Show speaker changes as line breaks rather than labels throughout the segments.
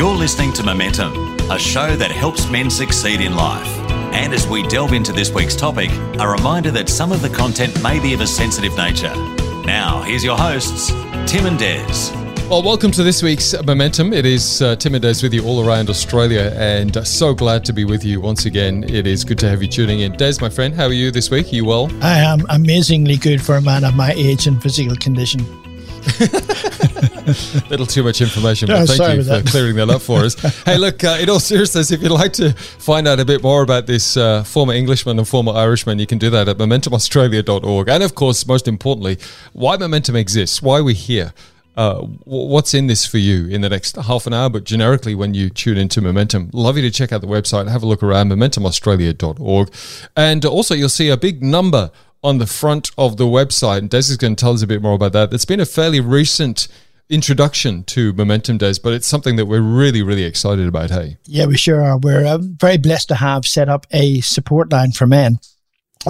You're listening to Momentum, a show that helps men succeed in life. And as we delve into this week's topic, a reminder that some of the content may be of a sensitive nature. Now, here's your hosts, Tim and Des.
Well, welcome to this week's Momentum. It is uh, Tim and Des with you all around Australia, and uh, so glad to be with you once again. It is good to have you tuning in. Des, my friend, how are you this week? Are you well?
I am amazingly good for a man of my age and physical condition.
little too much information, but thank you for that. clearing that up for us. hey, look, uh, in all seriousness, if you'd like to find out a bit more about this uh, former Englishman and former Irishman, you can do that at momentumaustralia.org. And of course, most importantly, why Momentum exists, why we're here. Uh, what's in this for you in the next half an hour, but generically when you tune into Momentum. Love you to check out the website, have a look around, momentumaustralia.org. And also, you'll see a big number on the front of the website. And Des is going to tell us a bit more about that. It's been a fairly recent introduction to Momentum Days, but it's something that we're really, really excited about. Hey,
yeah, we sure are. We're uh, very blessed to have set up a support line for men.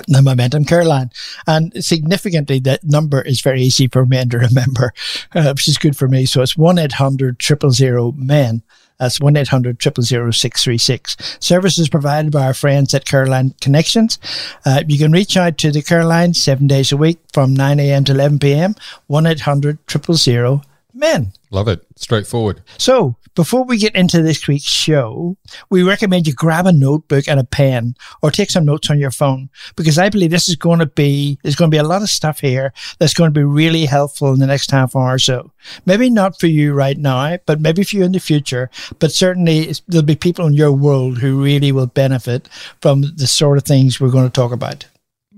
The Momentum Care Line. And significantly, that number is very easy for men to remember, uh, which is good for me. So it's 1 800 000 men. That's 1 800 636. Services provided by our friends at Caroline Connections. Uh, you can reach out to the Care Line seven days a week from 9 a.m. to 11 p.m. 1 800 000 men.
Love it. Straightforward.
So, before we get into this week's show, we recommend you grab a notebook and a pen or take some notes on your phone because I believe this is going to be, there's going to be a lot of stuff here that's going to be really helpful in the next half hour or so. Maybe not for you right now, but maybe for you in the future. But certainly there'll be people in your world who really will benefit from the sort of things we're going to talk about.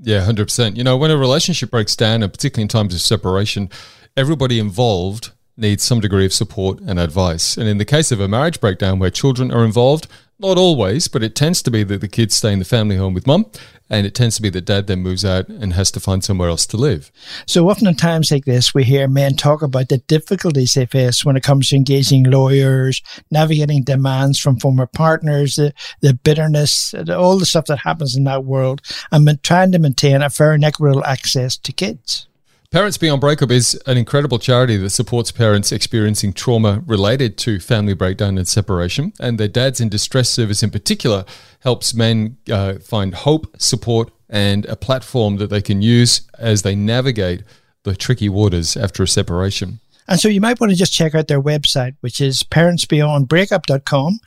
Yeah, 100%. You know, when a relationship breaks down, and particularly in times of separation, everybody involved needs some degree of support and advice. And in the case of a marriage breakdown where children are involved, not always, but it tends to be that the kids stay in the family home with mum, and it tends to be that dad then moves out and has to find somewhere else to live.
So often in times like this, we hear men talk about the difficulties they face when it comes to engaging lawyers, navigating demands from former partners, the, the bitterness, all the stuff that happens in that world, and trying to maintain a fair and equitable access to kids.
Parents Beyond Breakup is an incredible charity that supports parents experiencing trauma related to family breakdown and separation. And their Dads in Distress service, in particular, helps men uh, find hope, support, and a platform that they can use as they navigate the tricky waters after a separation.
And so you might want to just check out their website, which is parentsbeyondbreakup.com.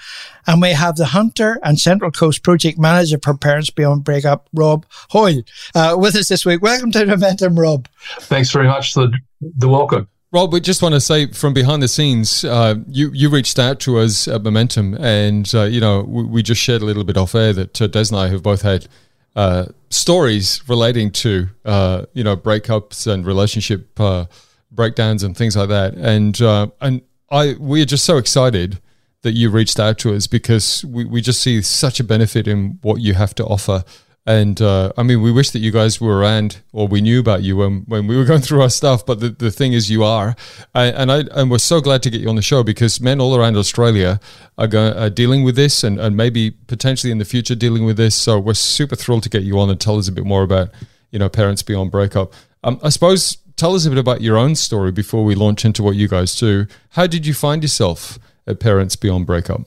And we have the Hunter and Central Coast Project Manager for Parents Beyond Breakup, Rob Hoile, uh, with us this week. Welcome to Momentum, Rob.
Thanks very much for the, the welcome.
Rob, we just want to say from behind the scenes, uh, you you reached out to us at Momentum, and uh, you know we, we, just shared a little bit off air that uh, Des and I have both had uh, stories relating to uh, you know breakups and relationship uh, breakdowns and things like that. And uh, and I we are just so excited that you reached out to us because we, we just see such a benefit in what you have to offer. And uh, I mean, we wish that you guys were around or we knew about you when, when we were going through our stuff. But the, the thing is, you are. I, and I and we're so glad to get you on the show because men all around Australia are, going, are dealing with this and, and maybe potentially in the future dealing with this. So we're super thrilled to get you on and tell us a bit more about, you know, Parents Beyond Breakup. Um, I suppose tell us a bit about your own story before we launch into what you guys do. How did you find yourself at Parents Beyond Breakup?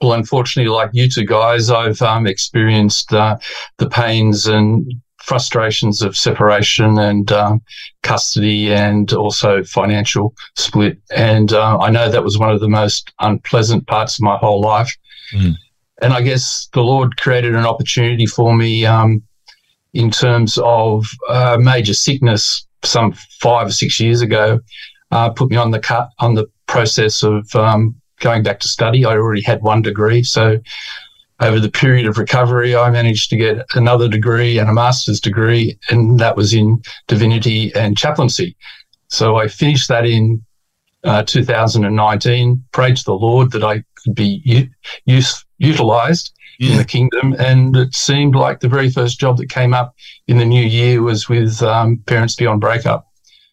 Well, unfortunately, like you two guys, I've um, experienced uh, the pains and frustrations of separation and um, custody and also financial split. And uh, I know that was one of the most unpleasant parts of my whole life. Mm. And I guess the Lord created an opportunity for me um, in terms of uh, major sickness some five or six years ago, uh, put me on the cut on the process of um, going back to study. I already had one degree, so over the period of recovery, I managed to get another degree and a master's degree, and that was in divinity and chaplaincy. So I finished that in uh, 2019. Prayed to the Lord that I could be u- use, utilized in the kingdom. And it seemed like the very first job that came up in the new year was with um, Parents Beyond Breakup.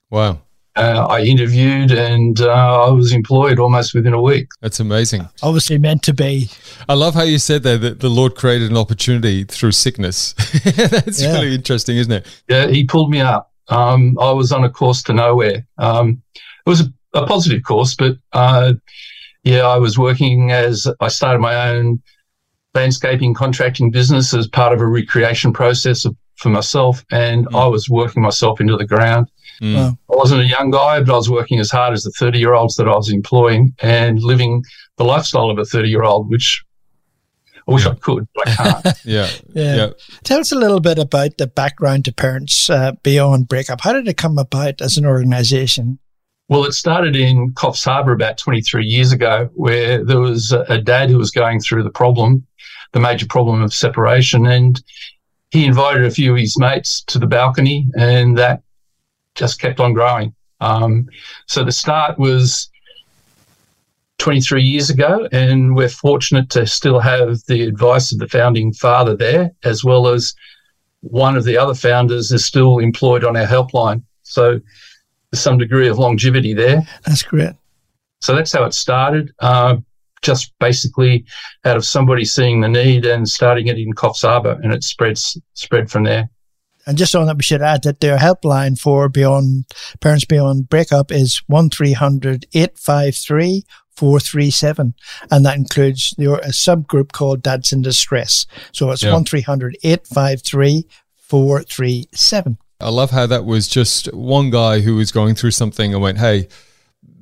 Wow.
Uh, I interviewed and uh, I was employed almost within a week.
That's amazing.
Obviously meant to be.
I love how you said there that the Lord created an opportunity through sickness. That's
Yeah.
really interesting, isn't it?
Yeah, he pulled me up. Um, I was on a course to nowhere. Um, it was a, a positive course, but uh, yeah, I was working as I started my own landscaping contracting business as part of a recreation process of, for myself, and I was working myself into the ground.
Mm.
Wow.
I wasn't a young guy, but I was working as hard as the 30 year olds that I was employing and living the lifestyle of a 30 year old, which I wish I could, but I can't.
Yeah.
Yeah.
Yeah.
Tell us a little bit about the background to Parents uh, Beyond Breakup. How did it come about as an organization?
Well, it started in Coffs Harbour about 23 years ago, where there was a, a dad who was going through the problem, the major problem of separation, and he invited a few of his mates to the balcony, and that just kept on growing. Um, so the start was 23 years ago, and we're fortunate to still have the advice of the founding father there, as well as one of the other founders is still employed on our helpline. So there's some degree of longevity there.
That's great.
So that's how it started. Uh, just basically out of somebody seeing the need and starting it in Coffs Harbour, and it spreads spread from there.
And just on that, we should add that their helpline for Beyond Parents Beyond Breakup is 1300 853 437. And that includes your a subgroup called Dads in Distress. So it's
Yeah.
1300 853 437.
I love how that was just one guy who was going through something and went, Hey,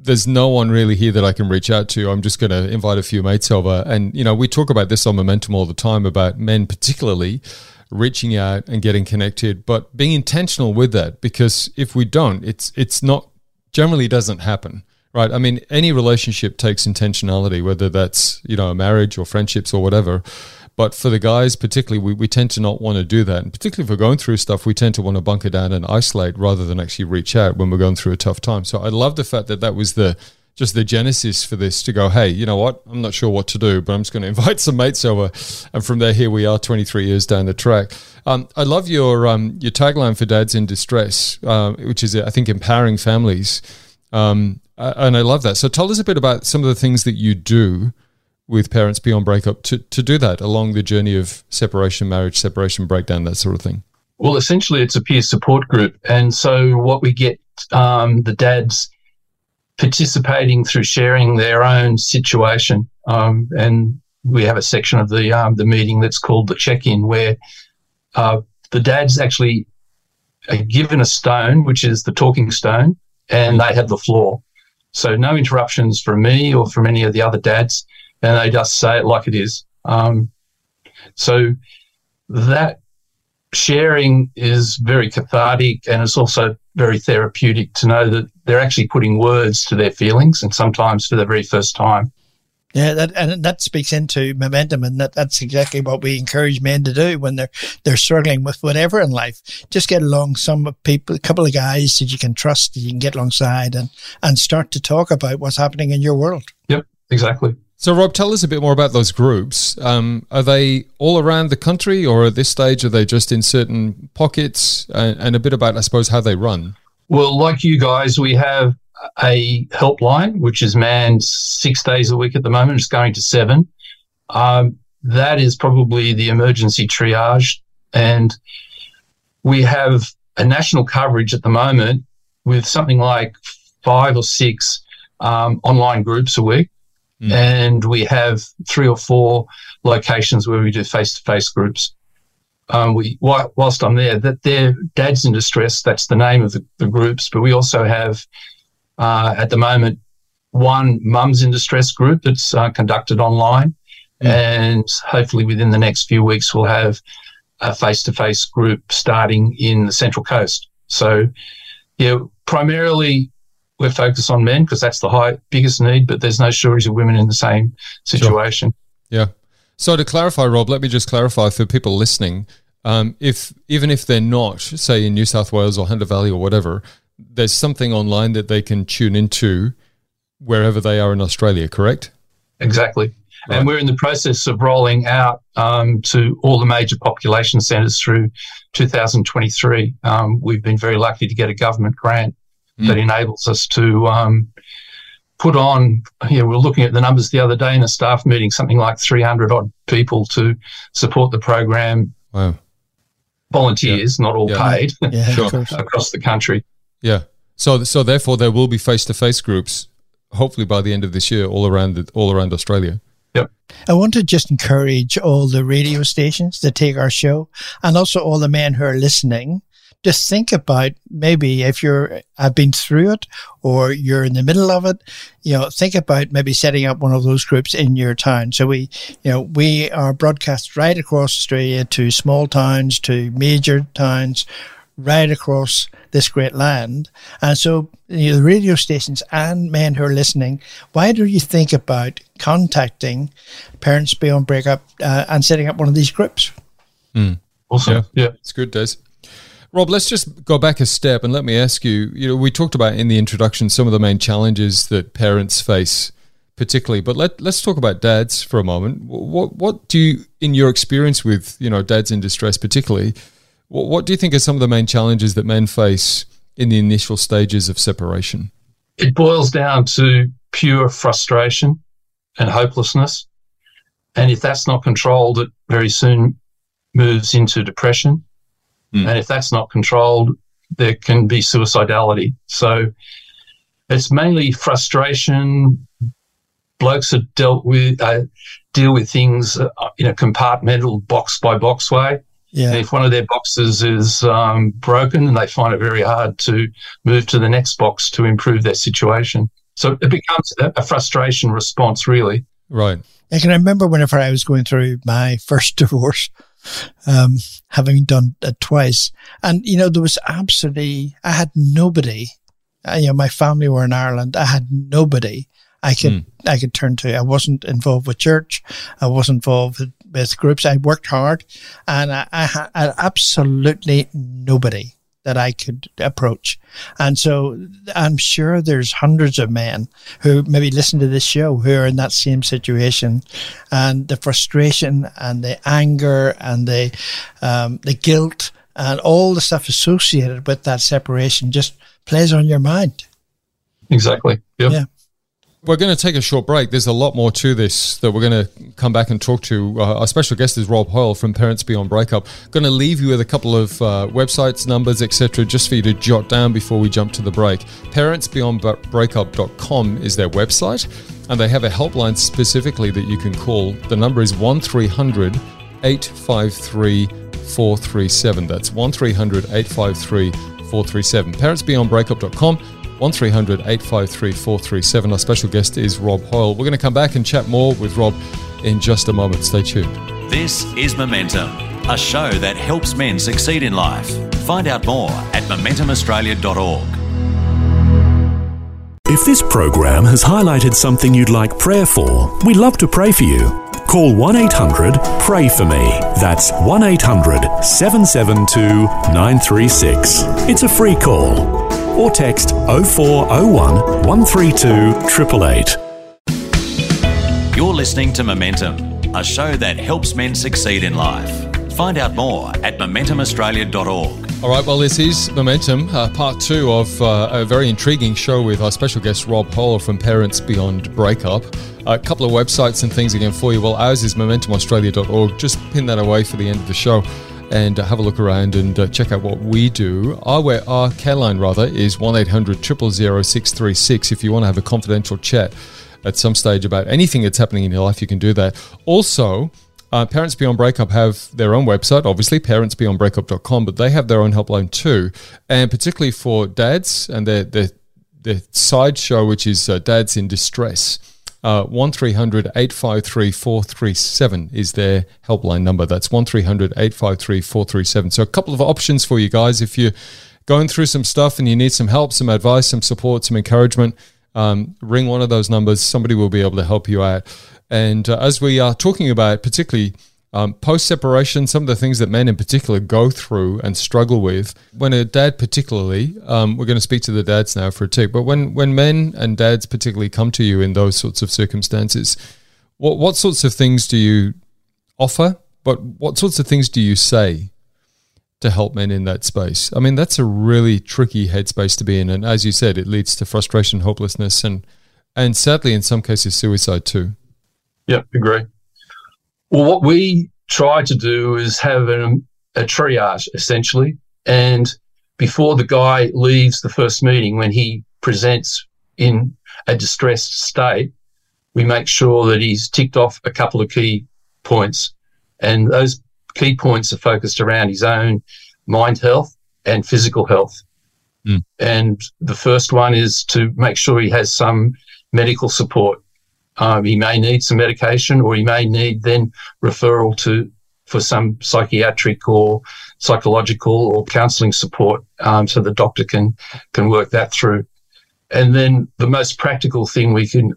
there's no one really here that I can reach out to. I'm just going to invite a few mates over. And, you know, we talk about this on Momentum all the time about men, particularly reaching out and getting connected, but being intentional with that because if we don't, it's, it's not, generally doesn't happen. Right. I mean, any relationship takes intentionality, whether that's, you know, a marriage or friendships or whatever. But for the guys, particularly, we, we tend to not want to do that. And particularly if we're going through stuff, we tend to want to bunker down and isolate rather than actually reach out when we're going through a tough time. So I love the fact that that was the just the genesis for this to go, hey, you know what? I'm not sure what to do, but I'm just going to invite some mates over. And from there, here we are 23 years down the track. Um, I love your um, your tagline for Dads in Distress, uh, which is, I think, empowering families. Um, and I love that. So tell us a bit about some of the things that you do with parents beyond breakup to, to do that along the journey of separation, marriage, separation, breakdown, that sort of thing.
Well, essentially, it's a peer support group, and so what we get um, the dads participating through sharing their own situation, um, and we have a section of the um, the meeting that's called the check-in, where uh, the dads actually are given a stone, which is the talking stone, and they have the floor. So no interruptions from me or from any of the other dads, and they just say it like it is. Um, so that sharing is very cathartic and it's also very therapeutic to know that they're actually putting words to their feelings and sometimes for the very first time.
Yeah, that and that speaks into momentum, and that, that's exactly what we encourage men to do when they're they're struggling with whatever in life. Just get along some people, a couple of guys that you can trust, that you can get alongside, and and start to talk about what's happening in your world.
Yep, exactly.
So, Rob, tell us a bit more about those groups. Um, are they all around the country, or at this stage, are they just in certain pockets? And, and a bit about, I suppose, how they run.
Well, like you guys, we have a helpline which is manned six days a week at the moment. It's going to seven. Um, that is probably the emergency triage, and we have a national coverage at the moment with something like five or six um, online groups a week.
Mm.
And we have three or four locations where we do face to face groups. Um, we, whilst I'm there, that they're dads in distress. That's the name of the, the groups. But we also have, uh, at the moment, one mums in distress group that's uh, conducted online, and hopefully within the next few weeks we'll have a face-to-face group starting in the Central Coast. So, yeah, primarily we're focused on men because that's the high biggest need, but there's no shortage of women in the same situation.
Yeah. So to clarify, Rob, let me just clarify for people listening. Um, if even if they're not, say in New South Wales or Hunter Valley or whatever, there's something online that they can tune into wherever they are in Australia, correct?
Exactly. Right. And we're in the process of rolling out um, to all the major population centres through 2023. Um, we've been very lucky to get a government grant mm. that enables us to um, put on, you know, we are looking at the numbers the other day in a staff meeting, something like 300 odd people to support the program.
Wow.
Volunteers, yeah. not all yeah. paid, yeah, sure. across the country.
Yeah. So, so therefore, there will be face-to-face groups, hopefully by the end of this year, all around the, all around Australia.
Yep.
I want to just encourage all the radio stations to take our show, and also all the men who are listening just think about maybe if you're have been through it or you're in the middle of it, you know, think about maybe setting up one of those groups in your town. So we, you know, we are broadcast right across Australia to small towns, to major towns, right across this great land. And so you know, the radio stations and men who are listening, why do you think about contacting parents beyond breakup uh, and setting up one of these groups?
Mm. Awesome.
Yeah. yeah. It's good, Des. Rob, let's just go back a step and let me ask you. You know, we talked about in the introduction some of the main challenges that parents face, particularly. But let let's talk about dads for a moment. What what do you, in your experience with you know dads in distress, particularly, what, what do you think are some of the main challenges that men face in the initial stages of separation?
It boils down to pure frustration and hopelessness, and if that's not controlled, it very soon moves into depression Mm. And if that's not controlled, there can be suicidality. So it's mainly frustration. Blokes are dealt with uh, deal with things uh, in a compartmental box by box way. Yeah. And if one of their boxes is um, broken, then they find it very hard to move to the next box to improve their situation. So it becomes a, a frustration response, really.
Right.
I can remember whenever I was going through my first divorce, um, having done it twice. And, you know, there was absolutely, I had nobody, uh, you know, my family were in Ireland. I had nobody I could, mm. I could turn to. I wasn't involved with church. I wasn't involved with, with groups. I worked hard and I, I had absolutely nobody that I could approach. And so I'm sure there's hundreds of men who maybe listen to this show who are in that same situation and the frustration and the anger and the, um, the guilt and all the stuff associated with that separation just plays on your mind.
Exactly. Yep.
Yeah.
We're going to take a short break. There's a lot more to this that we're going to come back and talk to. Uh, our special guest is Rob Hoile from Parents Beyond Breakup. Going to leave you with a couple of uh, websites, numbers, etc., just for you to jot down before we jump to the break. Parentsbeyondbreakup.com is their website, and they have a helpline specifically that you can call. The number is 1300 853 437. That's 1300 853 437. Parentsbeyondbreakup.com 1300 853 437. Our special guest is Rob Hoile. We're going to come back and chat more with Rob in just a moment. Stay tuned.
This is Momentum, a show that helps men succeed in life. Find out more at momentumaustralia.org.
If this program has highlighted something you'd like prayer for, we'd love to pray for you. Call 1 800 Pray For Me. That's 1 800 772 936. It's a free call or text 0401 132 888.
You're listening to Momentum, a show that helps men succeed in life. Find out more at momentumaustralia.org.
All right, well, this is Momentum, uh, part two of uh, a very intriguing show with our special guest, Rob Hoile from Parents Beyond Breakup. A couple of websites and things again for you. Well, ours is momentumaustralia.org. Just pin that away for the end of the show and uh, have a look around and uh, check out what we do. Our, our care line, rather, is 1 800 636. If you want to have a confidential chat at some stage about anything that's happening in your life, you can do that. Also, uh, Parents Beyond Breakup have their own website, obviously, parentsbeyondbreakup.com, but they have their own helpline too. And particularly for dads and their, their, their side show, which is uh, Dads in Distress. Uh, 1300 853 437 is their helpline number. That's 1300 853 437. So, a couple of options for you guys. If you're going through some stuff and you need some help, some advice, some support, some encouragement, um, ring one of those numbers. Somebody will be able to help you out. And uh, as we are talking about, particularly Um, Post separation, some of the things that men in particular go through and struggle with. When a dad, particularly, um, we're going to speak to the dads now for a tick, but when, when men and dads particularly come to you in those sorts of circumstances, what, what sorts of things do you offer? But what sorts of things do you say to help men in that space? I mean, that's a really tricky headspace to be in. And as you said, it leads to frustration, hopelessness, and, and sadly, in some cases, suicide too.
Yeah, agree. Well, what we try to do is have an, a triage essentially. And before the guy leaves the first meeting, when he presents in a distressed state, we make sure that he's ticked off a couple of key points. And those key points are focused around his own mind health and physical health. Mm. And the first one is to make sure he has some medical support um, he may need some medication, or he may need then referral to for some psychiatric or psychological or counselling support, um, so the doctor can can work that through. And then the most practical thing we can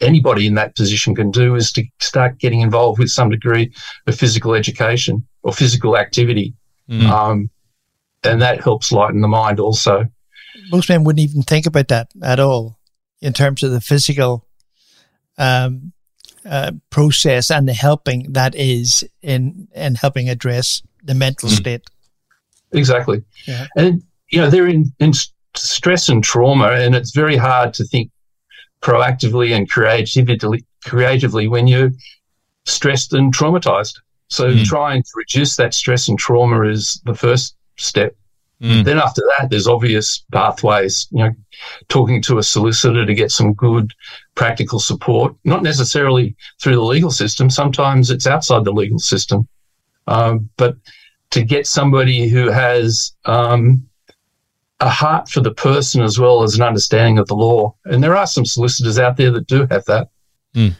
anybody in that position can do is to start getting involved with some degree of physical education or physical activity. Mm. Um, and that helps lighten the mind also.
Most men wouldn't even think about that at all in terms of the physical um, uh, process and the helping that is in in helping address the mental mm. state.
Exactly, yeah. and you know they're in, in stress and trauma, and it's very hard to think proactively and creatively creatively when you're stressed and traumatized. So mm. trying to reduce that stress and trauma is the first step. Mm. Then after that, there's obvious pathways. You know, talking to a solicitor to get some good practical support, not necessarily through the legal system. Sometimes it's outside the legal system, um, but to get somebody who has um, a heart for the person as well as an understanding of the law. And there are some solicitors out there that do have that. Mm.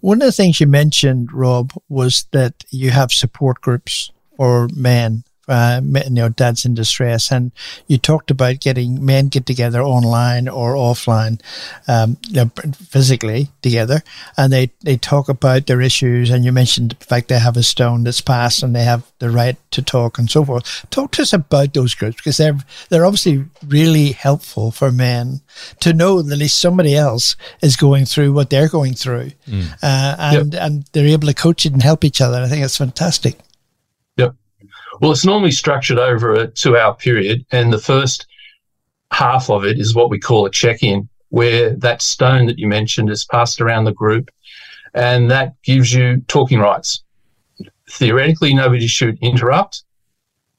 One of the things you mentioned, Rob, was that you have support groups for men uh, you know, dads in distress. And you talked about getting men get together online or offline, um, you know, physically together, and they, they talk about their issues. And you mentioned the fact they have a stone that's passed and they have the right to talk and so forth. Talk to us about those groups because they're they're obviously really helpful for men to know that at least somebody else is going through what they're going through, mm. uh, and yep. and they're able to coach it and help each other. I think it's fantastic.
Well, it's normally structured over a two hour period. And the first half of it is what we call a check in, where that stone that you mentioned is passed around the group. And that gives you talking rights. Theoretically, nobody should interrupt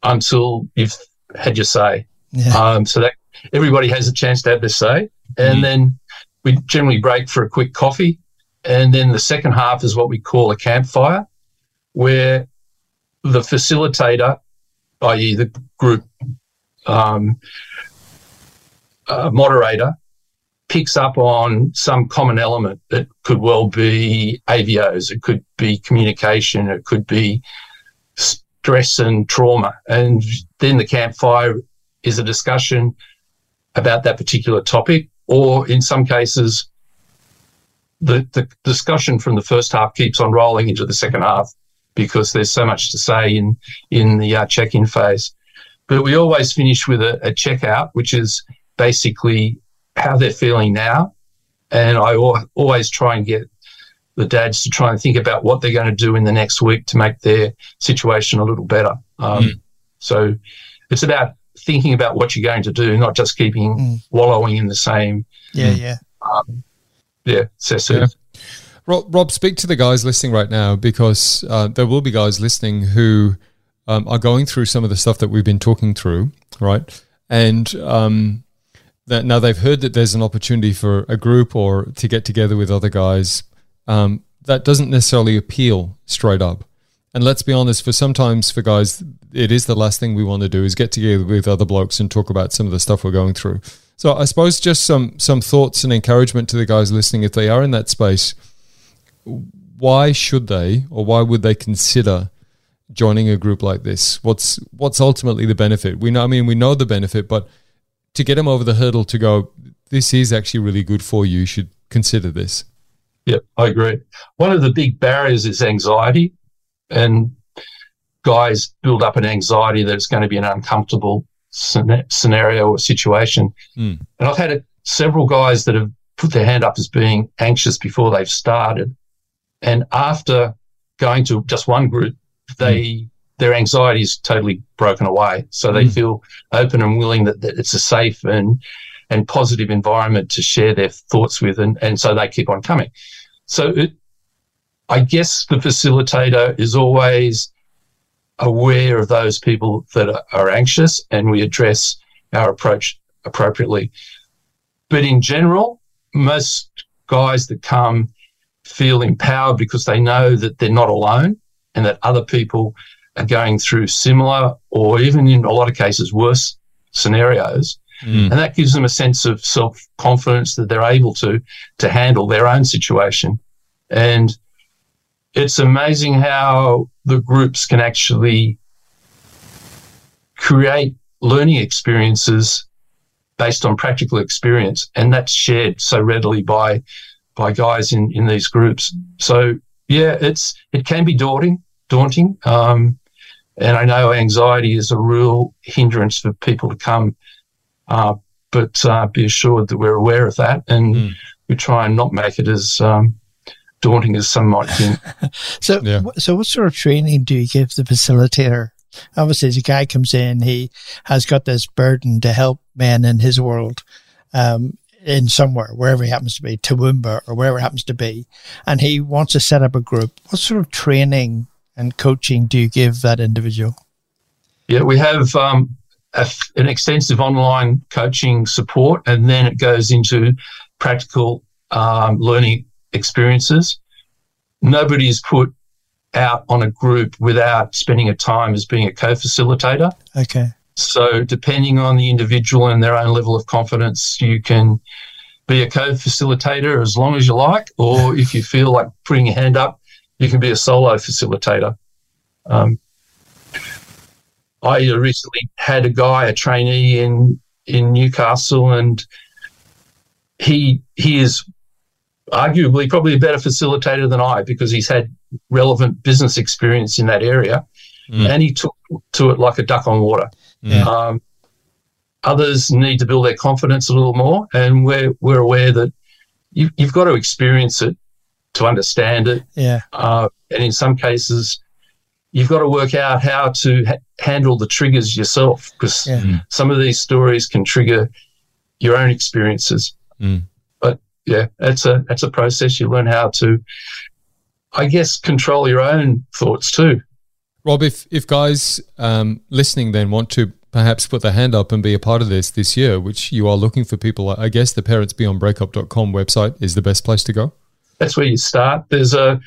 until you've had your say. Yeah. Um, so that everybody has a chance to have their say. And mm. then we generally break for a quick coffee. And then the second half is what we call a campfire, where the facilitator, i.e., the group um, uh, moderator, picks up on some common element that could well be AVOs, it could be communication, it could be stress and trauma. And then the campfire is a discussion about that particular topic, or in some cases, the, the discussion from the first half keeps on rolling into the second half because there's so much to say in in the uh, check-in phase. But we always finish with a, a checkout, which is basically how they're feeling now. And I al- always try and get the dads to try and think about what they're going to do in the next week to make their situation a little better. Um, mm. So it's about thinking about what you're going to do, not just keeping mm. wallowing in the same.
Yeah, yeah. Um,
yeah, yeah.
Rob, Rob, speak to the guys listening right now because uh, there will be guys listening who um, are going through some of the stuff that we've been talking through, right? And um, that now they've heard that there's an opportunity for a group or to get together with other guys. Um, that doesn't necessarily appeal straight up. And let's be honest, for sometimes for guys, it is the last thing we want to do is get together with other blokes and talk about some of the stuff we're going through. So I suppose just some some thoughts and encouragement to the guys listening if they are in that space why should they or why would they consider joining a group like this? What's what's ultimately the benefit? We know, I mean, we know the benefit, but to get them over the hurdle to go, this is actually really good for you. You should consider this.
Yeah, I agree. One of the big barriers is anxiety. and guys build up an anxiety that it's going to be an uncomfortable scenario or situation. Mm. And I've had a, several guys that have put their hand up as being anxious before they've started. And after going to just one group, they mm. their anxiety is totally broken away. So they mm. feel open and willing that, that it's a safe and and positive environment to share their thoughts with, and, and so they keep on coming. So it, I guess the facilitator is always aware of those people that are, are anxious and we address our approach appropriately. But in general, most guys that come feel empowered because they know that they're not alone and that other people are going through similar or even in a lot of cases worse scenarios. Mm. And that gives them a sense of self confidence that they're able to to handle their own situation. And it's amazing how the groups can actually create learning experiences based on practical experience, and that's shared so readily by by guys in in these groups. So yeah, it's it can be daunting, daunting, um, and I know anxiety is a real hindrance for people to come. Uh, but uh, be assured that we're aware of that, and mm. we try and not make it as um, daunting as some might think.
so, yeah. so what sort of training do you give the facilitator? Obviously, as a guy comes in, he has got this burden to help men in his world, um, in somewhere, wherever he happens to be, Toowoomba or wherever it happens to be, and he wants to set up a group. What sort of training and coaching do you give that individual?
Yeah, we have um, a, an extensive online coaching support, and then it goes into practical um, learning experiences. Nobody's put out on a group without spending a time as being a co-facilitator.
Okay.
So depending on the individual and their own level of confidence, you can be a co-facilitator as long as you like, or if you feel like putting your hand up, you can be a solo facilitator. Um, I recently had a guy, a trainee in in Newcastle, and he he is arguably probably a better facilitator than I because he's had relevant business experience in that area, mm. and he took to it like a duck on water. Yeah. Um, others need to build their confidence a little more, and we're we're aware that you, have got to experience it to understand it.
Yeah,
uh, and in some cases, you've got to work out how to ha- handle the triggers yourself because yeah. mm. some of these stories can trigger your own experiences. Mm yeah, it's a it's a process. You learn how to, I guess, control your own thoughts too.
Rob, if if guys um, listening then want to perhaps put their hand up and be a part of this this year, which you are looking for people, I guess the parentsbeyondbreakup.com website is the best place to go.
That's where you start. There's a,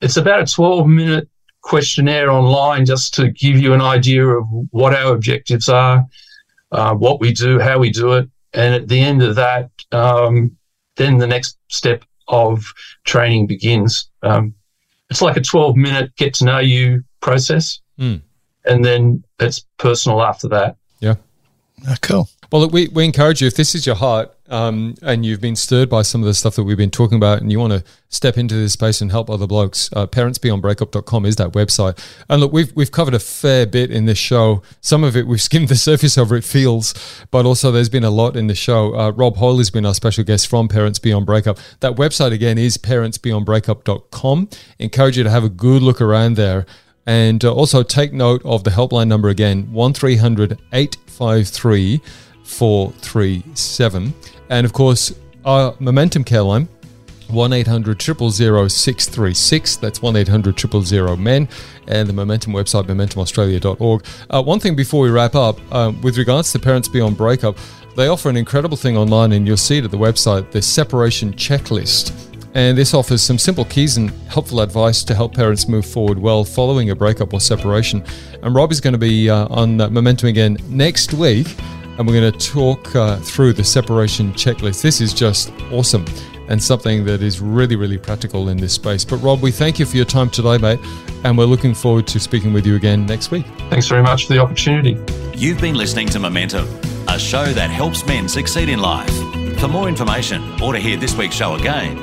it's about a 12 minute questionnaire online just to give you an idea of what our objectives are, uh, what we do, how we do it. And at the end of that, um, then the next step of training begins. Um, it's like a 12 minute get to know you process. Mm. And then it's personal after that.
Yeah.
Oh, cool.
Well, look, we, we encourage you if this is your heart um, and you've been stirred by some of the stuff that we've been talking about and you want to step into this space and help other blokes, uh, parentsbeyondbreakup.com is that website. And look, we've, we've covered a fair bit in this show. Some of it we've skimmed the surface over, it feels, but also there's been a lot in the show. Uh, Rob Hoile has been our special guest from Parents Beyond Breakup. That website again is parentsbeyondbreakup.com. Encourage you to have a good look around there. And uh, also take note of the helpline number again, 1300 853 437. And of course, our Momentum Care line, 1 800 636. That's 1 800 000 men. And the Momentum website, momentumaustralia.org. Uh, one thing before we wrap up, um, with regards to Parents Beyond Breakup, they offer an incredible thing online, and you'll see it at the website the separation checklist. And this offers some simple keys and helpful advice to help parents move forward well following a breakup or separation. And Rob is going to be uh, on Momentum again next week and we're going to talk uh, through the separation checklist. This is just awesome and something that is really, really practical in this space. But Rob, we thank you for your time today, mate, and we're looking forward to speaking with you again next week.
Thanks very much for the opportunity.
You've been listening to Momentum, a show that helps men succeed in life. For more information or to hear this week's show again,